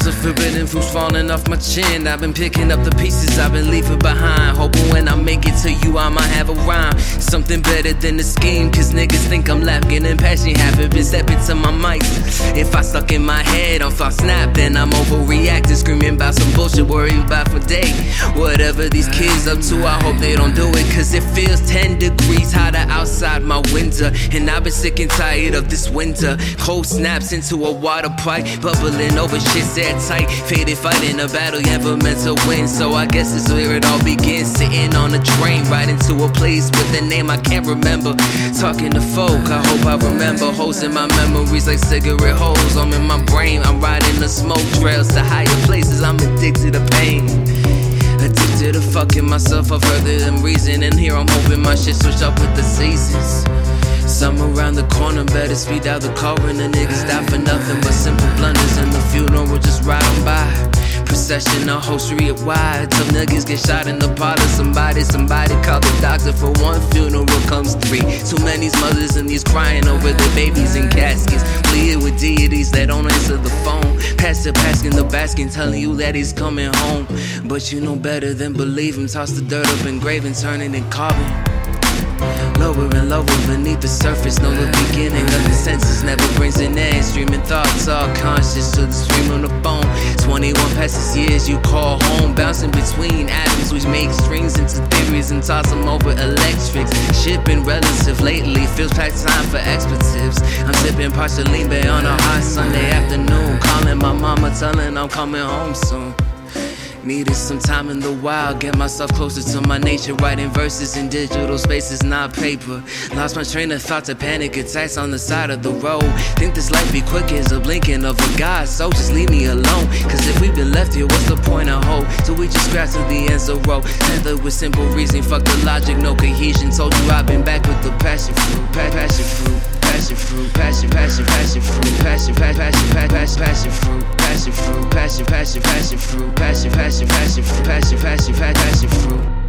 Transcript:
Forbidden fruits falling off my chin. I've been picking up the pieces I've been leaving behind. Hoping when I make it to you, I might have a rhyme. Something better than the scheme, cause niggas think I'm lacking in passion. Haven't been stepping to my mic. If I stuck in my head on I snap, then I'm overreacting. Screaming about some bullshit, worry about for day. Whatever these kids up to, I hope they don't do it. Cause it feels 10 degrees hotter outside my window. And I've been sick and tired of this winter. Cold snaps into a water pipe, bubbling over shit's airtight. Faded fighting a battle you never meant to win. So I guess it's where it all begins. Sitting on a train, riding to a place with a name I can't remember. Talking to folk, I hope I remember. Holes in my memories like cigarette holes. I'm in my brain, I'm riding the smoke trails to higher places. I'm addicted to pain. Addicted to fucking myself up further than reason. And here I'm hoping my shit switch up with the seasons. Some around the corner better speed out the car and the niggas die for nothing but simple blunders. And the funeral just riding by. Procession, a whole street wide. Some niggas get shot in the of somebody. Somebody call the doctor for one funeral comes three. Too many mothers and these crying over their babies in caskets. Pleading with deities that don't answer the phone. Passing the basket, telling you that he's coming home. But you know better than believe him. Toss the dirt up in grave and carbon. Lower and lower beneath the surface, know the beginning of the senses never brings an end. Streaming thoughts, all conscious to the stream on the phone. 21 past passes years, you call home, bouncing between atoms, which make strings into theories and toss them over electrics. Shipping relative lately feels like time for expletives. I'm sipping bay on a hot Sunday afternoon, telling I'm coming home soon. Needed some time in the wild, get myself closer to my nature. Writing verses in digital spaces, not paper. Lost my train of thought to panic attacks on the side of the road. Think this life be quick as a blinking of a god, so just leave me alone. Cause if we've been left here, what's the point of hope? So we just scratch to the ends of the road. Tethered with simple reason, fuck the logic, no cohesion. Told you I've been back with the passion passion passion fruit, passion, passion, passion fruit, passion, passion, passion, passion, passion fruit, passion fruit, passion, passion, passion fruit, passion, passion, passion fruit, passion, passion, passion fruit.